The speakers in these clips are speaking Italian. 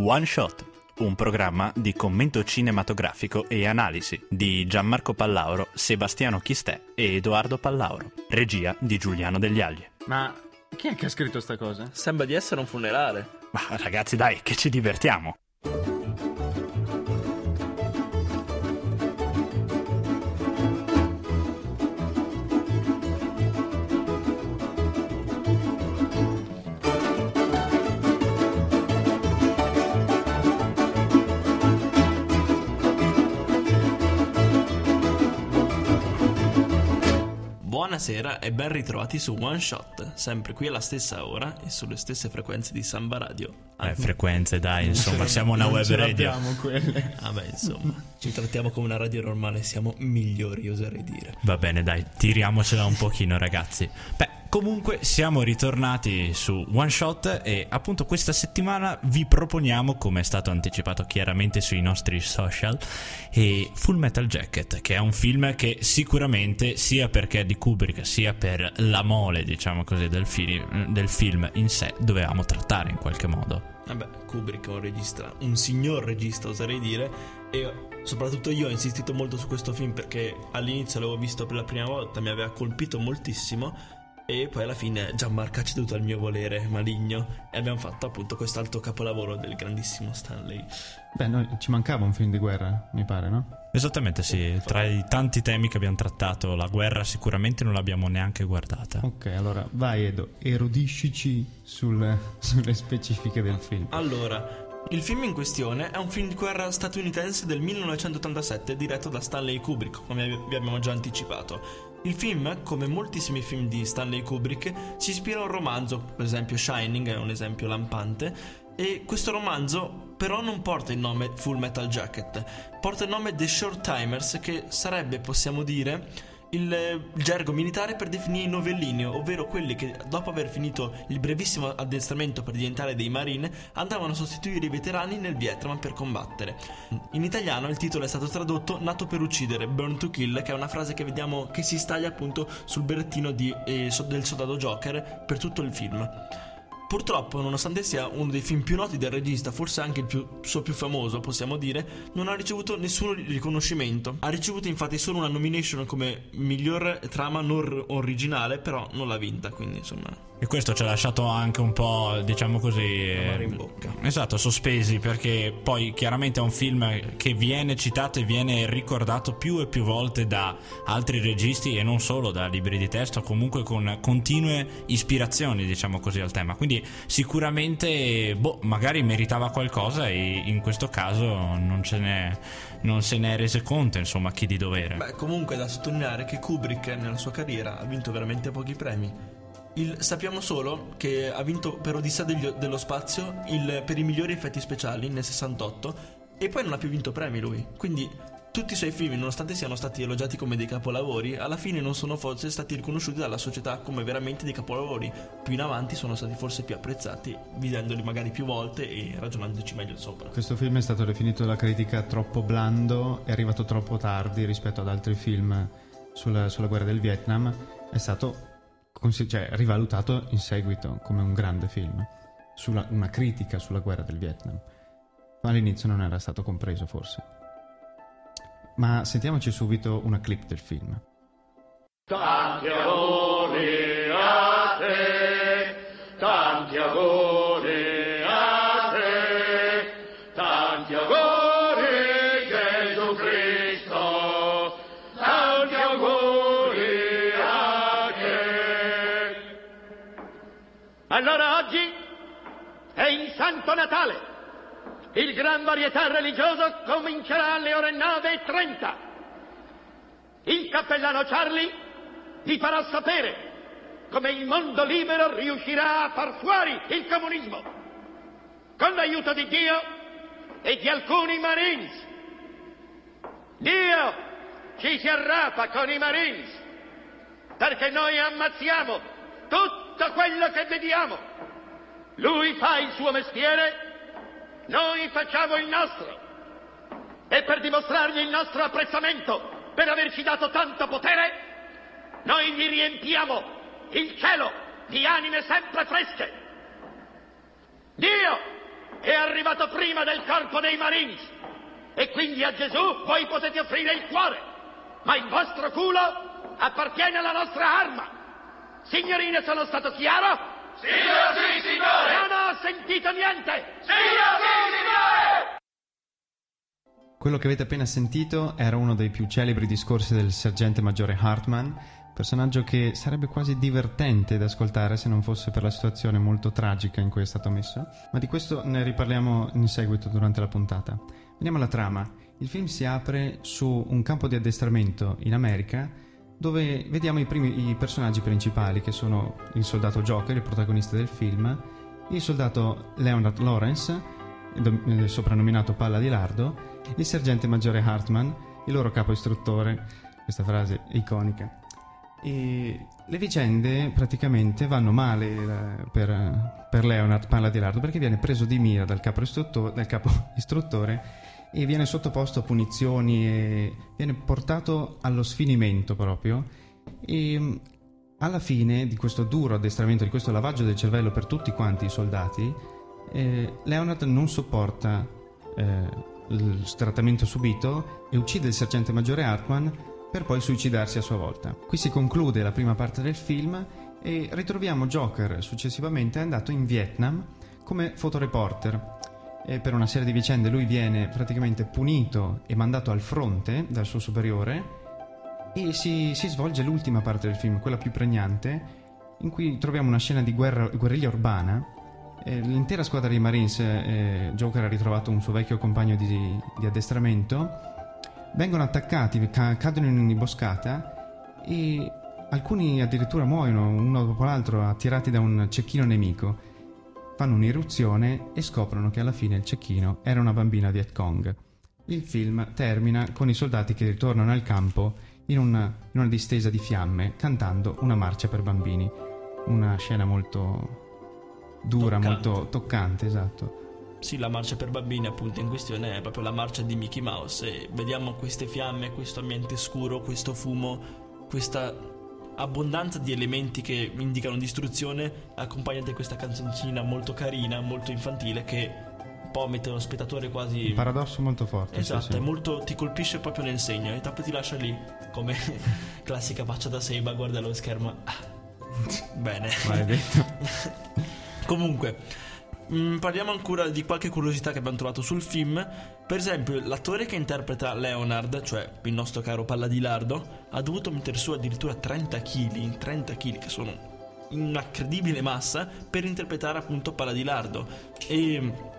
One Shot, un programma di commento cinematografico e analisi di Gianmarco Pallauro, Sebastiano Chistè e Edoardo Pallauro, regia di Giuliano Degli Agli. Ma chi è che ha scritto sta cosa? Sembra di essere un funerale. Ma ragazzi dai, che ci divertiamo! Buonasera e ben ritrovati su One Shot, sempre qui alla stessa ora e sulle stesse frequenze di Samba Radio. Eh, frequenze dai, insomma, siamo una Non web ce radio. l'abbiamo quelle. Vabbè, insomma, ci trattiamo come una radio normale, siamo migliori, oserei dire. Va bene, dai, tiriamocela un pochino, ragazzi. Beh, comunque siamo ritornati su One Shot e appunto questa settimana vi proponiamo, come è stato anticipato chiaramente sui nostri social, Full Metal Jacket, che è un film che sicuramente sia perché è di Kubrick sia per la mole, diciamo così, del, fili- del film in sé, dovevamo trattare in qualche modo. Vabbè, Kubrick è un regista, un signor regista, oserei dire, e soprattutto io ho insistito molto su questo film perché all'inizio l'avevo visto per la prima volta, mi aveva colpito moltissimo e poi alla fine Gianmarco ha ceduto al mio volere maligno e abbiamo fatto appunto quest'altro capolavoro del grandissimo Stanley. Beh, noi, ci mancava un film di guerra, mi pare, no? Esattamente sì, tra i tanti temi che abbiamo trattato, la guerra sicuramente non l'abbiamo neanche guardata. Ok, allora vai Edo, erudiscici sul- sulle specifiche del film. Allora, il film in questione è un film di guerra statunitense del 1987 diretto da Stanley Kubrick, come vi abbiamo già anticipato. Il film, come moltissimi film di Stanley Kubrick, si ispira a un romanzo, per esempio Shining è un esempio lampante, e questo romanzo però non porta il nome Full Metal Jacket, porta il nome The Short Timers, che sarebbe, possiamo dire, il eh, gergo militare per definire i novellini, ovvero quelli che dopo aver finito il brevissimo addestramento per diventare dei marine andavano a sostituire i veterani nel Vietnam per combattere. In italiano il titolo è stato tradotto Nato per uccidere, Burn to Kill, che è una frase che vediamo che si staglia appunto sul berrettino di, eh, del soldato Joker per tutto il film. Purtroppo, nonostante sia uno dei film più noti del regista, forse anche il più- suo più famoso, possiamo dire, non ha ricevuto nessun riconoscimento. Ha ricevuto infatti solo una nomination come miglior trama non originale, però non l'ha vinta, quindi insomma, E questo ci ha lasciato anche un po', diciamo così... amare in bocca. Esatto, sospesi perché poi chiaramente è un film che viene citato e viene ricordato più e più volte da altri registi e non solo da libri di testo, comunque con continue ispirazioni, diciamo così, al tema. Quindi sicuramente, boh, magari meritava qualcosa e in questo caso non, non se ne è rese conto, insomma, chi di dovere. Beh, comunque è da sottolineare che Kubrick nella sua carriera ha vinto veramente pochi premi. Il- sappiamo solo che ha vinto per Odissea degli- dello spazio il- per i migliori effetti speciali nel 68 e poi non ha più vinto premi lui. Quindi tutti i suoi film, nonostante siano stati elogiati come dei capolavori, alla fine non sono forse stati riconosciuti dalla società come veramente dei capolavori. Più in avanti sono stati forse più apprezzati, vedendoli magari più volte e ragionandoci meglio sopra. Questo film è stato definito dalla critica troppo blando, è arrivato troppo tardi rispetto ad altri film sulla, sulla guerra del Vietnam, è stato cioè, rivalutato in seguito come un grande film, sulla- una critica sulla guerra del Vietnam. Ma all'inizio non era stato compreso forse. Ma sentiamoci subito una clip del film. Tanti auguri a te, tanti auguri a te, tanti auguri Gesù Cristo, tanti auguri a te. Allora oggi è il Santo Natale. Il gran varietà religioso comincerà alle ore 9.30. Il cappellano Charlie vi farà sapere come il mondo libero riuscirà a far fuori il comunismo. Con l'aiuto di Dio e di alcuni Marines. Dio ci si arrapa con i Marines perché noi ammazziamo tutto quello che vediamo. Lui fa il suo mestiere, noi facciamo il nostro. E per dimostrargli il nostro apprezzamento per averci dato tanto potere, noi gli riempiamo il cielo di anime sempre fresche. Dio è arrivato prima del corpo dei Marines. E quindi a Gesù voi potete offrire il cuore, ma il vostro culo appartiene alla nostra arma. Signorine, sono stato chiaro? Signor sì, signore! Non ho sentito niente! Signor sì, signore! Quello che avete appena sentito era uno dei più celebri discorsi del sergente maggiore Hartman, personaggio che sarebbe quasi divertente da ascoltare se non fosse per la situazione molto tragica in cui è stato messo, ma di questo ne riparliamo in seguito durante la puntata. Veniamo alla trama. Il film si apre su un campo di addestramento in America dove vediamo i, primi, i personaggi principali che sono il soldato Joker, il protagonista del film, il soldato Leonard Lawrence, soprannominato Palla di Lardo, il sergente maggiore Hartman, il loro capo istruttore, questa frase è iconica. E le vicende praticamente vanno male eh, per, per Leonard Palla di Lardo perché viene preso di mira dal capo, dal capo istruttore e viene sottoposto a punizioni e viene portato allo sfinimento proprio e mm, alla fine di questo duro addestramento, di questo lavaggio del cervello per tutti quanti i soldati, eh, Leonard non sopporta eh, il trattamento subito e uccide il sergente maggiore Hartman per poi suicidarsi a sua volta. Qui si conclude la prima parte del film e ritroviamo Joker successivamente andato in Vietnam come fotoreporter. E per una serie di vicende lui viene praticamente punito e mandato al fronte dal suo superiore e si, si svolge l'ultima parte del film, quella più pregnante, in cui troviamo una scena di guerra, guerriglia urbana eh, l'intera squadra dei Marines, eh, Joker ha ritrovato un suo vecchio compagno di, di addestramento, vengono attaccati, ca- cadono in un'imboscata e alcuni addirittura muoiono uno dopo l'altro attirati da un cecchino nemico. Fanno un'irruzione e scoprono che alla fine il cecchino era una bambina Viet Cong. Il film termina con i soldati che ritornano al campo in una, in una distesa di fiamme cantando una marcia per bambini. Una scena molto dura, toccante. molto toccante, esatto. Sì, la marcia per bambini appunto in questione è proprio la marcia di Mickey Mouse e vediamo queste fiamme, questo ambiente scuro, questo fumo, questa abbondanza di elementi che indicano distruzione accompagnate a questa canzoncina molto carina, molto infantile che un po' mette lo spettatore quasi... Un paradosso molto forte. Esatto, sì, sì. Molto, ti colpisce proprio nel segno e proprio ti lascia lì come classica faccia da Seiba, guarda lo schermo. Ah, bene. Comunque, mm, parliamo ancora di qualche curiosità che abbiamo trovato sul film. Per esempio, l'attore che interpreta Leonard, cioè il nostro caro Palladilardo, ha dovuto mettere su addirittura 30 kg, 30 kg che sono una credibile massa per interpretare appunto Palladilardo. E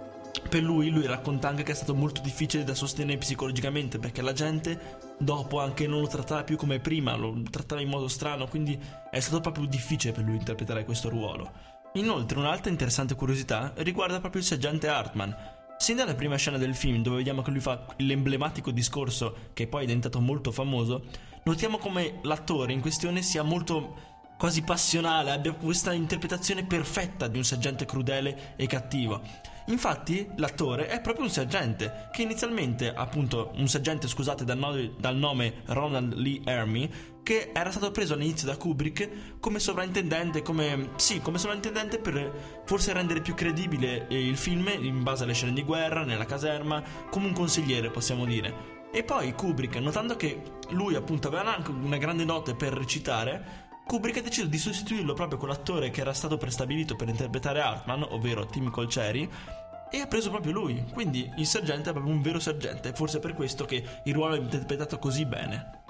per lui, lui racconta anche che è stato molto difficile da sostenere psicologicamente perché la gente dopo anche non lo trattava più come prima, lo trattava in modo strano, quindi è stato proprio difficile per lui interpretare questo ruolo. Inoltre un'altra interessante curiosità riguarda proprio il sergente Hartman. Sin dalla prima scena del film, dove vediamo che lui fa l'emblematico discorso che poi è diventato molto famoso, notiamo come l'attore in questione sia molto quasi passionale, abbia questa interpretazione perfetta di un sergente crudele e cattivo. Infatti, l'attore è proprio un sergente, che inizialmente, appunto, un sergente, scusate, dal, no- dal nome Ronald Lee Ermey, che era stato preso all'inizio da Kubrick come sovrintendente, come, sì, come sovrintendente per forse rendere più credibile il film in base alle scene di guerra, nella caserma, come un consigliere, possiamo dire. E poi Kubrick, notando che lui appunto aveva anche una grande notte per recitare, Kubrick ha deciso di sostituirlo proprio con l'attore che era stato prestabilito per interpretare Hartman, ovvero Tim Colceri, e ha preso proprio lui. Quindi il sergente è proprio un vero sergente, forse per questo che il ruolo è interpretato così bene.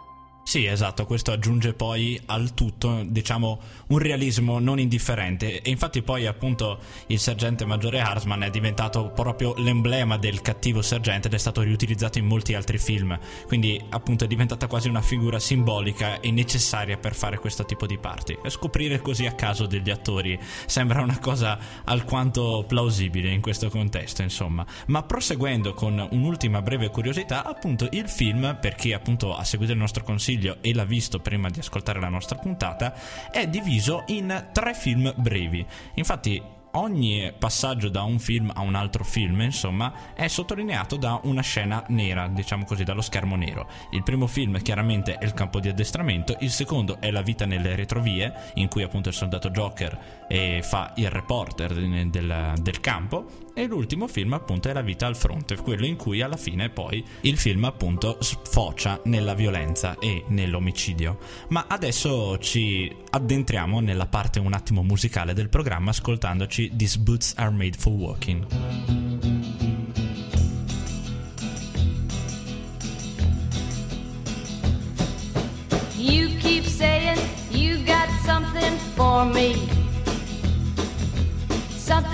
Sì, esatto, questo aggiunge poi al tutto, diciamo, un realismo non indifferente e infatti poi appunto il sergente maggiore Harsman è diventato proprio l'emblema del cattivo sergente ed è stato riutilizzato in molti altri film, quindi appunto è diventata quasi una figura simbolica e necessaria per fare questo tipo di parti. E scoprire così a caso degli attori sembra una cosa alquanto plausibile in questo contesto, insomma. Ma proseguendo con un'ultima breve curiosità, appunto il film, per chi appunto ha seguito il nostro consiglio, consiglio e l'ha visto prima di ascoltare la nostra puntata, è diviso in tre film brevi. Infatti ogni passaggio da un film a un altro film, insomma, è sottolineato da una scena nera, diciamo così, dallo schermo nero. Il primo film chiaramente è il campo di addestramento, il secondo è La vita nelle retrovie, in cui appunto il soldato Joker eh, fa il reporter del, del campo, e l'ultimo film appunto è La vita al fronte, quello in cui alla fine poi il film appunto sfocia nella violenza e nell'omicidio. Ma adesso ci addentriamo nella parte un attimo musicale del programma ascoltandoci These Boots Are Made for Walking. You keep saying you got something for me.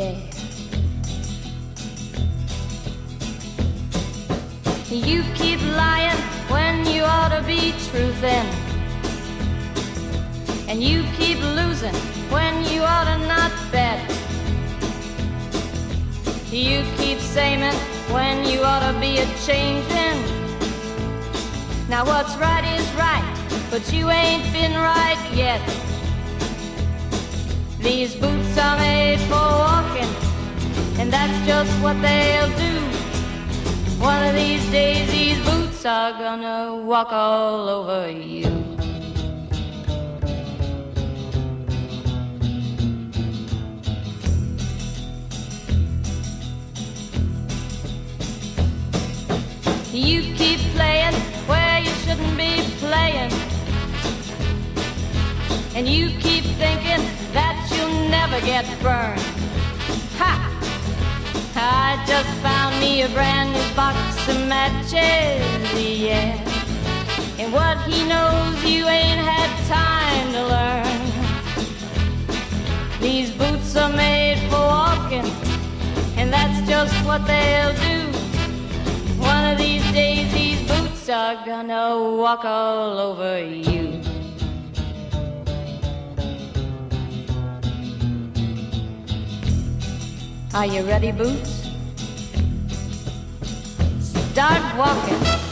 Yeah. You keep lying when you ought to be truthin'. And you keep losing when you ought to not bet. You keep saying when you ought to be a changing. Now what's right is right, but you ain't been right yet. These boots are made for walking, and that's just what they'll do. One of these days, these boots are gonna walk all over you. You keep playing where you shouldn't be playing. And you keep thinking that you'll never get burned. Ha! I just found me a brand new box of matches, yeah. And what he knows you ain't had time to learn. These boots are made for walking, and that's just what they'll do. One of these days, these boots are gonna walk all over you. Are you ready, Boots? Start walking.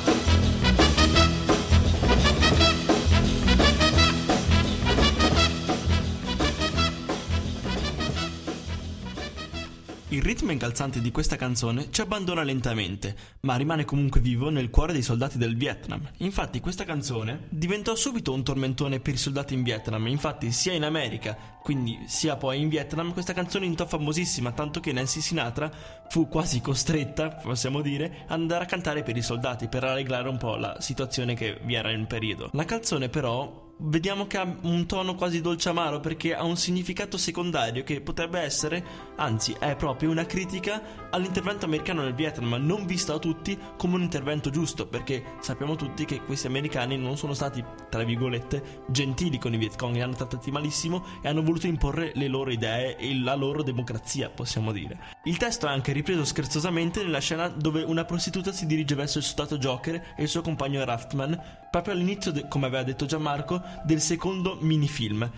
Il ritmo incalzante di questa canzone ci abbandona lentamente, ma rimane comunque vivo nel cuore dei soldati del Vietnam. Infatti questa canzone diventò subito un tormentone per i soldati in Vietnam, infatti sia in America, quindi sia poi in Vietnam, questa canzone diventò famosissima, tanto che Nancy Sinatra fu quasi costretta, possiamo dire, ad andare a cantare per i soldati, per allegrare un po' la situazione che vi era in periodo. La canzone però vediamo che ha un tono quasi dolce amaro perché ha un significato secondario che potrebbe essere, anzi è proprio una critica all'intervento americano nel Vietnam, non visto da tutti come un intervento giusto, perché sappiamo tutti che questi americani non sono stati, tra virgolette, gentili con i Viet Cong, li hanno trattati malissimo e hanno voluto imporre le loro idee e la loro democrazia, possiamo dire. Il testo è anche ripreso scherzosamente nella scena dove una prostituta si dirige verso il soldato Joker e il suo compagno Raftman, proprio all'inizio, de- come aveva detto Gianmarco, del secondo minifilm.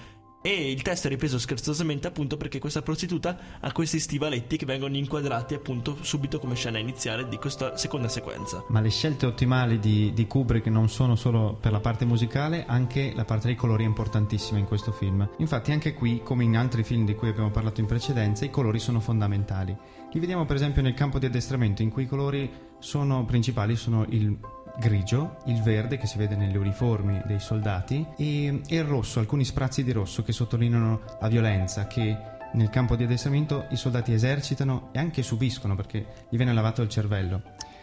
E il testo è ripreso scherzosamente appunto perché questa prostituta ha questi stivaletti che vengono inquadrati appunto subito come scena iniziale di questa seconda sequenza. Ma le scelte ottimali di, di Kubrick non sono solo per la parte musicale, anche la parte dei colori è importantissima in questo film. Infatti anche qui, come in altri film di cui abbiamo parlato in precedenza, i colori sono fondamentali. Li vediamo per esempio nel campo di addestramento in cui i colori sono principali sono il grigio, il verde che si vede nelle uniformi dei soldati e, e il rosso, alcuni sprazzi di rosso che sottolineano la violenza che nel campo di addestramento i soldati esercitano e anche subiscono perché gli viene lavato il cervello.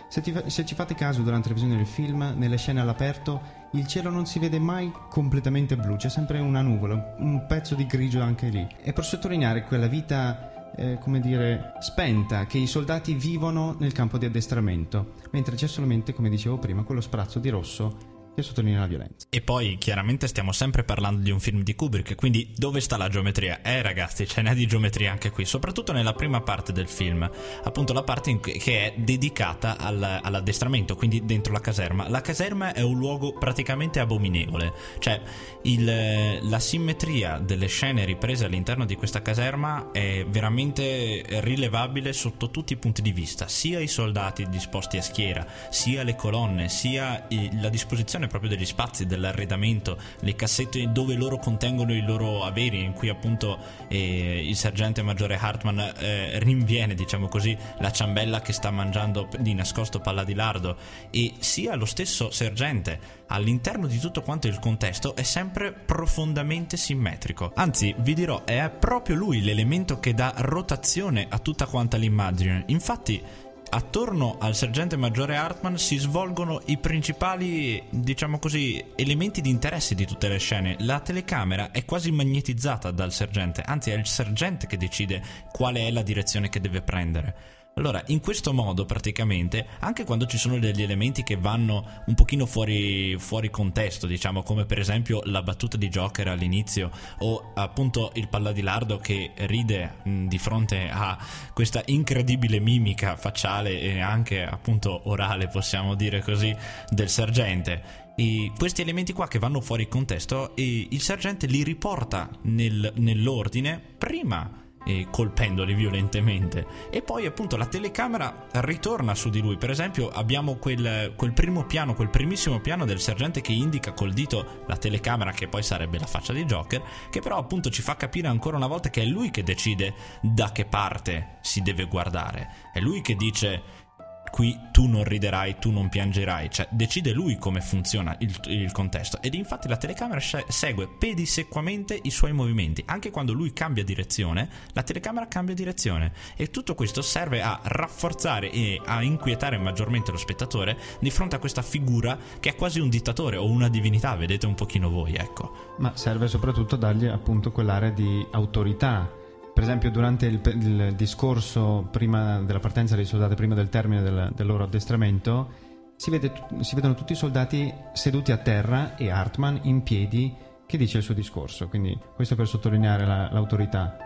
Se, ti, se, ci fate caso durante la visione del film, nelle scene all'aperto, il cielo non si vede mai completamente blu, c'è sempre una nuvola, un pezzo di grigio anche lì. E per sottolineare quella vita eh, come dire, spenta che i soldati vivono nel campo di addestramento, mentre c'è solamente, come dicevo prima, quello sprazzo di rosso che sottolinea la violenza. E poi chiaramente stiamo sempre parlando di un film di Kubrick, quindi dove sta la geometria? Eh ragazzi, ce n'è di geometria anche qui, soprattutto nella prima parte del film, appunto la parte che è dedicata al, all'addestramento, quindi dentro la caserma. La caserma è un luogo praticamente abominevole, cioè il, la simmetria delle scene riprese all'interno di questa caserma è veramente rilevabile sotto tutti i punti di vista, sia i soldati disposti a schiera, sia le colonne, sia la disposizione gestione proprio degli spazi, dell'arredamento, le cassette dove loro contengono i loro averi, in cui appunto eh, il sergente maggiore Hartman eh, rinviene, diciamo così, la ciambella che sta mangiando di nascosto palla di lardo e sia lo stesso sergente all'interno di tutto quanto il contesto è sempre profondamente simmetrico. Anzi, vi dirò, è proprio lui l'elemento che dà rotazione a tutta quanta l'immagine. Infatti, attorno al sergente maggiore Hartman si svolgono i principali, diciamo così, elementi di interesse di tutte le scene. La telecamera è quasi magnetizzata dal sergente, anzi è il sergente che decide quale è la direzione che deve prendere. Allora, in questo modo praticamente, anche quando ci sono degli elementi che vanno un pochino fuori, fuori contesto, diciamo come per esempio la battuta di Joker all'inizio o appunto il palladilardo che ride mh, di fronte a questa incredibile mimica facciale e anche appunto orale, possiamo dire così, del sergente. E questi elementi qua che vanno fuori contesto, il sergente li riporta nel, nell'ordine prima eh, colpendoli violentemente. E poi appunto la telecamera ritorna su di lui. Per esempio abbiamo quel, quel primo piano, quel primissimo piano del sergente che indica col dito la telecamera, che poi sarebbe la faccia di Joker, che però appunto ci fa capire ancora una volta che è lui che decide da che parte si deve guardare. È lui che dice qui tu non riderai, tu non piangerai, cioè decide lui come funziona il, il contesto. Ed infatti la telecamera segue pedissequamente i suoi movimenti, anche quando lui cambia direzione, la telecamera cambia direzione. E tutto questo serve a rafforzare e a inquietare maggiormente lo spettatore di fronte a questa figura che è quasi un dittatore o una divinità, vedete un pochino voi, ecco. Ma serve soprattutto a dargli appunto quell'area di autorità per esempio durante il, il, discorso prima della partenza dei soldati, prima del termine del, del loro addestramento, si, vede, si, vedono tutti i soldati seduti a terra e Hartman in piedi che dice il suo discorso. Quindi questo per sottolineare la, l'autorità.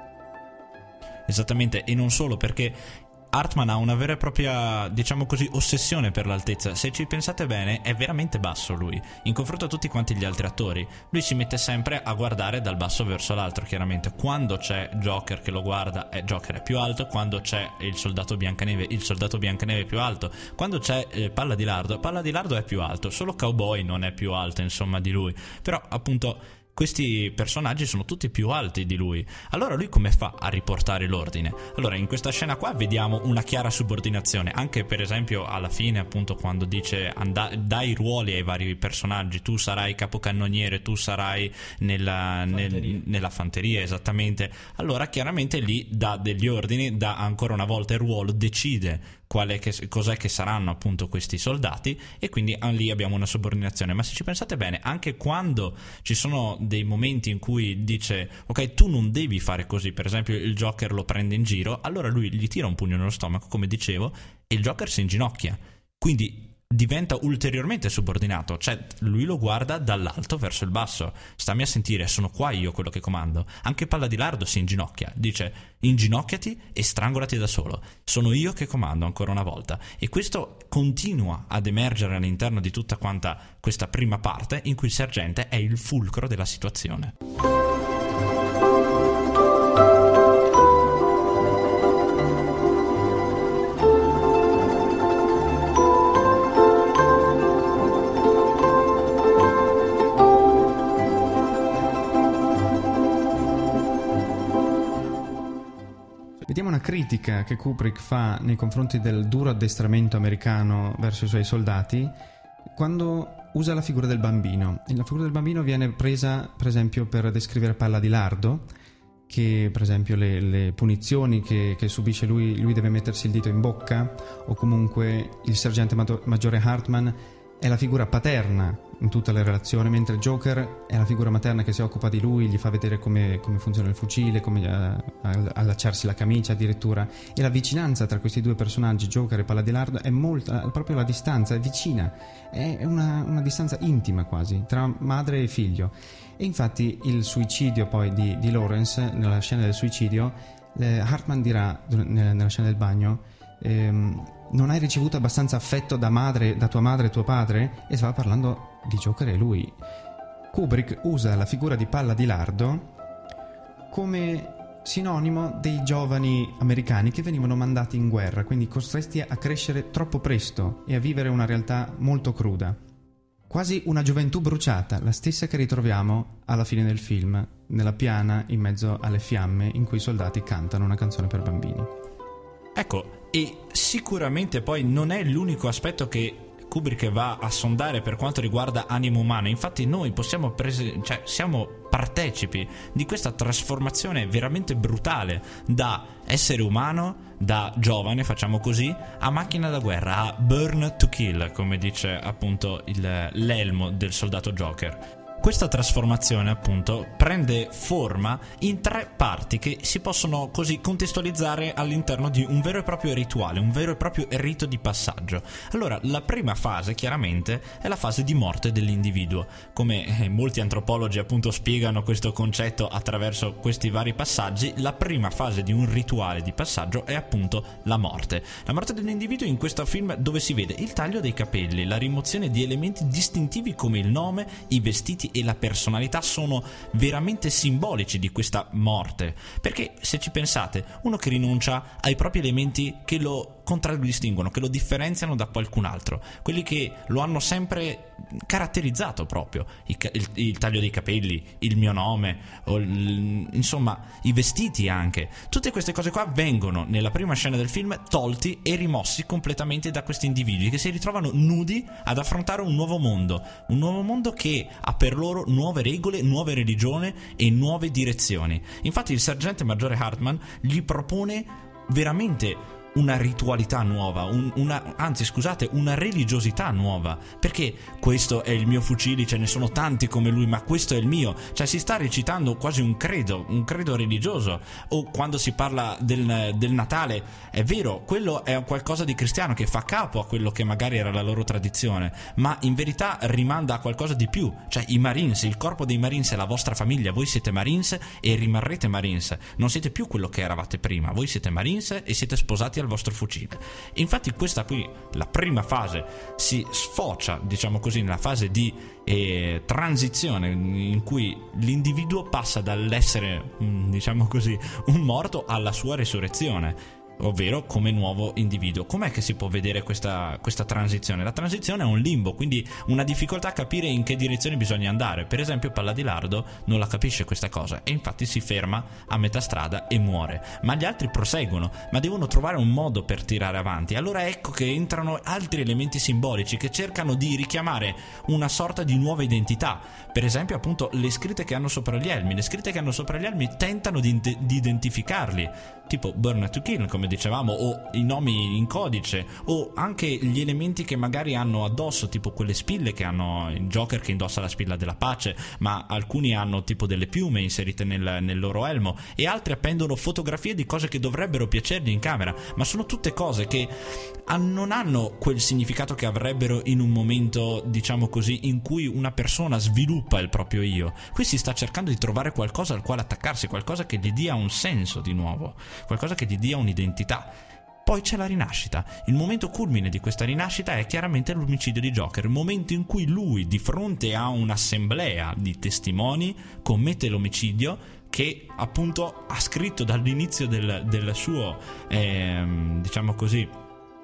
Esattamente, e non solo perché Hartman ha una vera e propria, diciamo così, ossessione per l'altezza. Se ci pensate bene, è veramente basso lui. In confronto a tutti quanti gli altri attori, lui si mette sempre a guardare dal basso verso l'alto, chiaramente. Quando c'è Joker che lo guarda, eh, Joker è più alto. Quando c'è il soldato Biancaneve, il soldato Biancaneve è più alto. Quando c'è eh, Palla di Lardo, Palla di Lardo è più alto. Solo Cowboy non è più alto, insomma, di lui. Però, appunto questi personaggi sono tutti più alti di lui. Allora lui come fa a riportare l'ordine? Allora in questa scena qua vediamo una chiara subordinazione, anche per esempio alla fine appunto quando dice and- dai ruoli ai vari personaggi, tu sarai capocannoniere, tu sarai nella fanteria. Nel, nella fanteria esattamente. Allora chiaramente lì dà degli ordini, dà ancora una volta il ruolo, decide che, cos'è che saranno appunto questi soldati e quindi ah, lì abbiamo una subordinazione. Ma se ci pensate bene, anche quando ci sono dei momenti in cui dice ok tu non devi fare così, per esempio il Joker lo prende in giro, allora lui gli tira un pugno nello stomaco, come dicevo, e il Joker si inginocchia. Quindi diventa ulteriormente subordinato, cioè lui lo guarda dall'alto verso il basso. Stammi a sentire, sono qua io quello che comando. Anche Palla di Lardo si inginocchia, dice inginocchiati e strangolati da solo. Sono io che comando ancora una volta. E questo continua ad emergere all'interno di tutta quanta questa prima parte in cui il sergente è il fulcro della situazione. Critica che Kubrick fa nei confronti del duro addestramento americano verso i suoi soldati quando usa la figura del bambino. La figura del bambino viene presa, per esempio, per descrivere Palla di Lardo, che per esempio le, le punizioni che, che, subisce lui, lui deve mettersi il dito in bocca, o comunque il sergente maggiore Hartman è la figura paterna in tutte le relazioni, mentre Joker è la figura materna che si occupa di lui, gli fa vedere come, come funziona il fucile, come uh, allacciarsi la camicia addirittura. E la vicinanza tra questi due personaggi, Joker e Paladilardo, è molta, proprio la distanza, è vicina, è una, una distanza intima quasi, tra madre e figlio. E infatti il suicidio poi di, di Lawrence, nella scena del suicidio, Hartman dirà nella scena del bagno, ehm, non hai ricevuto abbastanza affetto da, madre, da tua madre e tuo padre? E stava parlando di Joker e lui. Kubrick usa la figura di Palla di Lardo come sinonimo dei giovani americani che venivano mandati in guerra, quindi costretti a crescere troppo presto e a vivere una realtà molto cruda. Quasi una gioventù bruciata, la stessa che ritroviamo alla fine del film, nella piana in mezzo alle fiamme in cui i soldati cantano una canzone per bambini. Ecco, e sicuramente poi non è l'unico aspetto che Kubrick va a sondare per quanto riguarda animo umano. Infatti, noi possiamo prese- cioè, siamo partecipi di questa trasformazione veramente brutale da essere umano, da giovane, facciamo così, a macchina da guerra, a burn to kill, come dice appunto il, l'elmo del soldato Joker. Questa trasformazione, appunto, prende forma in tre parti che si possono così contestualizzare all'interno di un vero e proprio rituale, un vero e proprio rito di passaggio. Allora, la prima fase, chiaramente, è la fase di morte dell'individuo. Come eh, molti antropologi, appunto, spiegano questo concetto attraverso questi vari passaggi, la prima fase di un rituale di passaggio è appunto la morte. La morte dell'individuo in questo film dove si vede il taglio dei capelli, la rimozione di elementi distintivi come il nome, i vestiti e la personalità sono veramente simbolici di questa morte. Perché se ci pensate, uno che rinuncia ai propri elementi che lo contraddistinguono, che lo differenziano da qualcun altro, quelli che lo hanno sempre caratterizzato proprio, il, il, il taglio dei capelli, il mio nome, il, insomma i vestiti anche, tutte queste cose qua vengono nella prima scena del film tolti e rimossi completamente da questi individui che si ritrovano nudi ad affrontare un nuovo mondo, un nuovo mondo che ha per loro nuove regole, nuove religioni e nuove direzioni. Infatti il sergente maggiore Hartman gli propone veramente una ritualità nuova, un, una, anzi scusate, una religiosità nuova, perché questo è il mio fucile, ce ne sono tanti come lui, ma questo è il mio, cioè si sta recitando quasi un credo, un credo religioso, o quando si parla del, del Natale, è vero, quello è qualcosa di cristiano che fa capo a quello che magari era la loro tradizione, ma in verità rimanda a qualcosa di più, cioè i Marines, il corpo dei Marines è la vostra famiglia, voi siete Marines e rimarrete Marines, non siete più quello che eravate prima, voi siete Marines e siete sposati al vostro fucile. Infatti questa qui, la prima fase, si sfocia, diciamo così, nella fase di eh, transizione in cui l'individuo passa dall'essere, mm, diciamo così, un morto alla sua resurrezione ovvero come nuovo individuo. Com'è che si può vedere questa, questa, transizione? La transizione è un limbo, quindi una difficoltà a capire in che direzione bisogna andare. Per esempio, Palladilardo non la capisce questa cosa e infatti si ferma a metà strada e muore. Ma gli altri proseguono, ma devono trovare un modo per tirare avanti. Allora ecco che entrano altri elementi simbolici che cercano di richiamare una sorta di nuova identità. Per esempio, appunto, le scritte che hanno sopra gli elmi. Le scritte che hanno sopra gli elmi tentano di, di identificarli tipo Burn to Kill, come dicevamo, o i nomi in codice, o anche gli elementi che magari hanno addosso, tipo quelle spille che hanno il Joker che indossa la spilla della pace, ma alcuni hanno tipo delle piume inserite nel, nel loro elmo, e altri appendono fotografie di cose che dovrebbero piacergli in camera, ma sono tutte cose che non hanno quel significato che avrebbero in un momento, diciamo così, in cui una persona sviluppa il proprio io. Qui si sta cercando di trovare qualcosa al quale attaccarsi, qualcosa che gli dia un senso di nuovo qualcosa che gli dia un'identità. Poi c'è la rinascita. Il momento culmine di questa rinascita è chiaramente l'omicidio di Joker, il momento in cui lui, di fronte a un'assemblea di testimoni, commette l'omicidio che appunto ha scritto dall'inizio del, del suo, eh, diciamo così,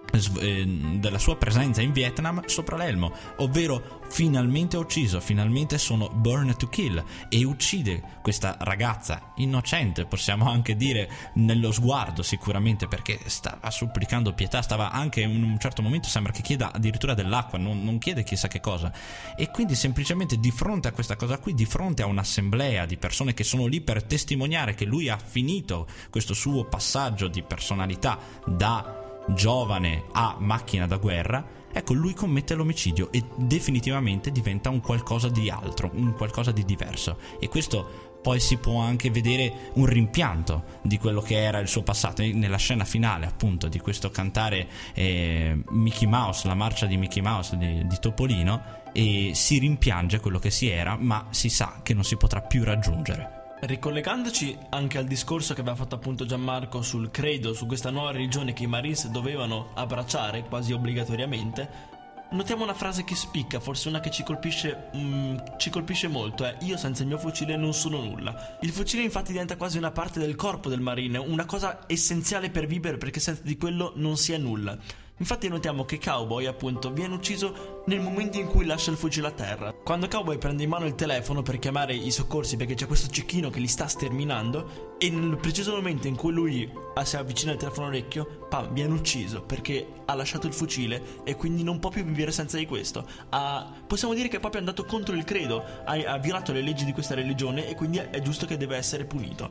della sua presenza in Vietnam sopra l'elmo, ovvero finalmente ha ucciso, finalmente sono burn to kill e uccide questa ragazza innocente, possiamo anche dire nello sguardo sicuramente perché stava supplicando pietà, stava anche in un certo momento sembra che chieda addirittura dell'acqua, non, non chiede chissà che cosa. E quindi semplicemente di fronte a questa cosa qui, di fronte a un'assemblea di persone che sono lì per testimoniare che lui ha finito questo suo passaggio di personalità da giovane a macchina da guerra, ecco lui commette l'omicidio e definitivamente diventa un qualcosa di altro, un qualcosa di diverso e questo poi si può anche vedere un rimpianto di quello che era il suo passato nella scena finale appunto di questo cantare eh, Mickey Mouse, la marcia di Mickey Mouse di, di Topolino e si rimpiange quello che si era ma si sa che non si potrà più raggiungere. Ricollegandoci anche al discorso che aveva fatto appunto Gianmarco sul credo, su questa nuova religione che i Marines dovevano abbracciare quasi obbligatoriamente, notiamo una frase che spicca, forse una che ci colpisce, mm, ci colpisce molto, è io senza il mio fucile non sono nulla. Il fucile infatti diventa quasi una parte del corpo del marine, una cosa essenziale per vivere perché senza di quello non si è nulla. Infatti notiamo che Cowboy appunto viene ucciso nel momento in cui lascia il fucile a terra. Quando Cowboy prende in mano il telefono per chiamare i soccorsi perché c'è questo cecchino che li sta sterminando e nel preciso momento in cui lui si avvicina al telefono orecchio, pam, viene ucciso perché ha lasciato il fucile e quindi non può più vivere senza di questo. Ha, possiamo dire che è proprio andato contro il credo, ha, ha violato le leggi di questa religione e quindi è giusto che deve essere punito.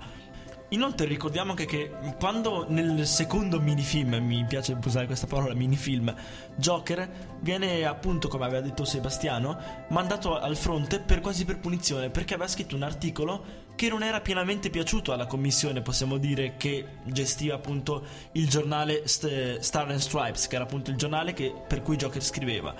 Inoltre ricordiamo anche che quando nel secondo minifilm, mi piace usare questa parola minifilm, Joker viene appunto, come aveva detto Sebastiano, mandato al fronte per quasi per punizione perché aveva scritto un articolo che non era pienamente piaciuto alla commissione, possiamo dire, che gestiva appunto il giornale St- Star and Stripes, che era appunto il giornale che, per cui Joker scriveva.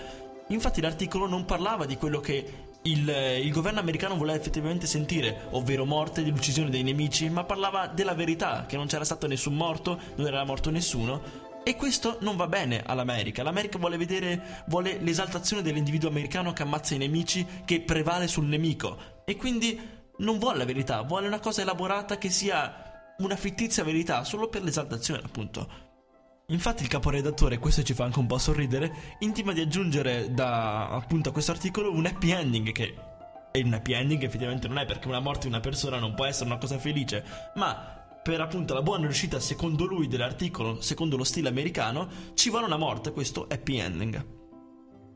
Infatti l'articolo non parlava di quello che il, il, governo americano voleva effettivamente sentire, ovvero morte dell'uccisione dei nemici, ma parlava della verità, che non c'era stato nessun morto, non era morto nessuno. E questo non va bene all'America. L'America vuole vedere, vuole l'esaltazione dell'individuo americano che ammazza i nemici, che prevale sul nemico. E quindi non vuole la verità, vuole una cosa elaborata che sia una fittizia verità, solo per l'esaltazione, appunto. Infatti il caporedattore, questo ci fa anche un po' sorridere, intima di aggiungere da appunto a questo articolo un happy ending che è un happy ending effettivamente non è perché una morte di una persona non può essere una cosa felice, ma per appunto la buona riuscita secondo lui dell'articolo, secondo lo stile americano, ci vuole una morte, questo happy ending.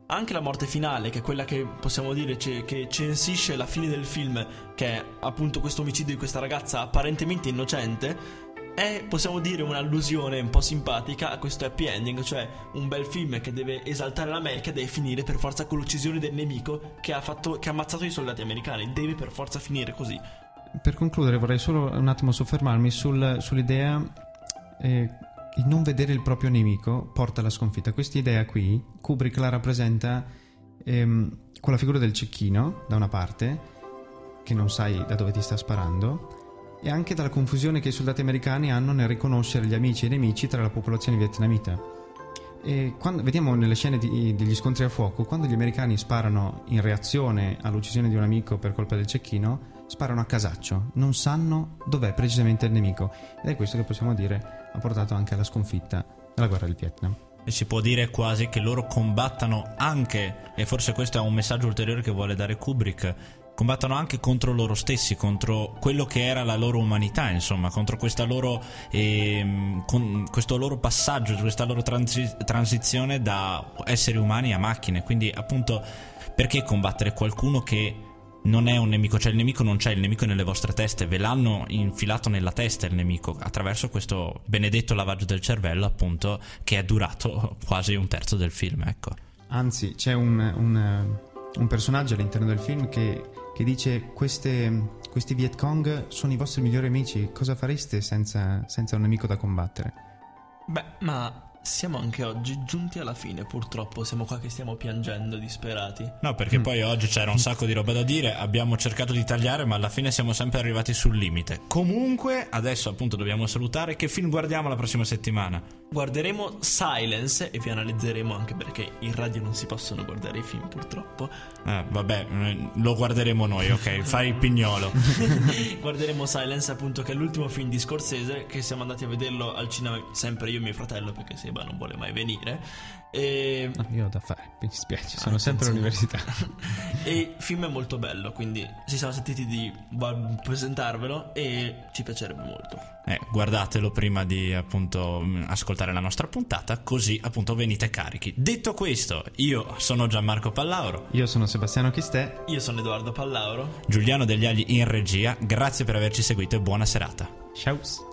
Anche la morte finale, che è quella che possiamo dire c- che censisce la fine del film, che è appunto questo omicidio di questa ragazza apparentemente innocente, è, possiamo dire, un'allusione un po' simpatica a questo happy ending, cioè un bel film che deve esaltare l'America deve finire per forza con l'uccisione del nemico che ha, fatto, che ha ammazzato i soldati americani, deve per forza finire così. Per concludere vorrei solo un attimo soffermarmi sul, sull'idea eh, il non vedere il proprio nemico porta alla sconfitta. Questa idea qui, Kubrick la rappresenta ehm, con la figura del cecchino, da una parte, che non sai da dove ti sta sparando, e anche dalla confusione che i soldati americani hanno nel riconoscere gli amici e i nemici tra la popolazione vietnamita. Quando, vediamo nelle scene di, degli scontri a fuoco, quando gli americani sparano in reazione all'uccisione di un amico per colpa del cecchino, sparano a casaccio, non sanno dov'è precisamente il nemico. Ed è questo che possiamo dire ha portato anche alla sconfitta della guerra del Vietnam. E si può dire quasi che loro combattano anche, e forse questo è un messaggio ulteriore che vuole dare Kubrick, combattono anche contro loro stessi, contro quello che era la loro umanità, insomma, contro loro, eh, questo loro passaggio, questa loro transi- transizione da esseri umani a macchine. Quindi, appunto, perché combattere qualcuno che non è un nemico, cioè il nemico non c'è, il nemico è nelle vostre teste, ve l'hanno infilato nella testa il nemico attraverso questo benedetto lavaggio del cervello, appunto, che è durato quasi un terzo del film, ecco. Anzi, c'è un, un, un personaggio all'interno del film che che dice queste, questi Viet Cong sono i vostri migliori amici, cosa fareste senza, senza un nemico da combattere? Beh, ma siamo anche oggi giunti alla fine, purtroppo siamo qua che stiamo piangendo disperati. No, perché mm. poi oggi c'era un sacco di roba da dire, abbiamo cercato di tagliare, ma alla fine siamo sempre arrivati sul limite. Comunque, adesso appunto dobbiamo salutare. Che film guardiamo la prossima settimana? Guarderemo Silence e vi analizzeremo anche perché in radio non si possono guardare i film purtroppo. Eh, vabbè, eh, lo guarderemo noi, ok? Fai il pignolo. guarderemo Silence appunto che è l'ultimo film di Scorsese che siamo andati a vederlo al cinema, sempre io e mio fratello perché Seba non vuole mai venire. E... No, io ho da fare, mi dispiace, sono ah, sempre all'università. e il film è molto bello, quindi ci siamo sentiti di presentarvelo e ci piacerebbe molto. Eh, guardatelo prima di appunto ascoltare la nostra puntata, così appunto venite carichi. Detto questo, io sono Gianmarco Pallauro. Io sono Sebastiano Chistè. Io sono Edoardo Pallauro. Giuliano Degli Agli in regia. Grazie per averci seguito e buona serata. Ciao.